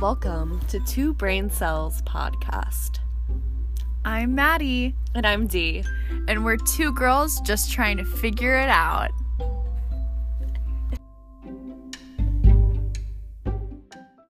Welcome to Two Brain Cells podcast. I'm Maddie, And I'm Dee. and we're two girls just trying to figure it out.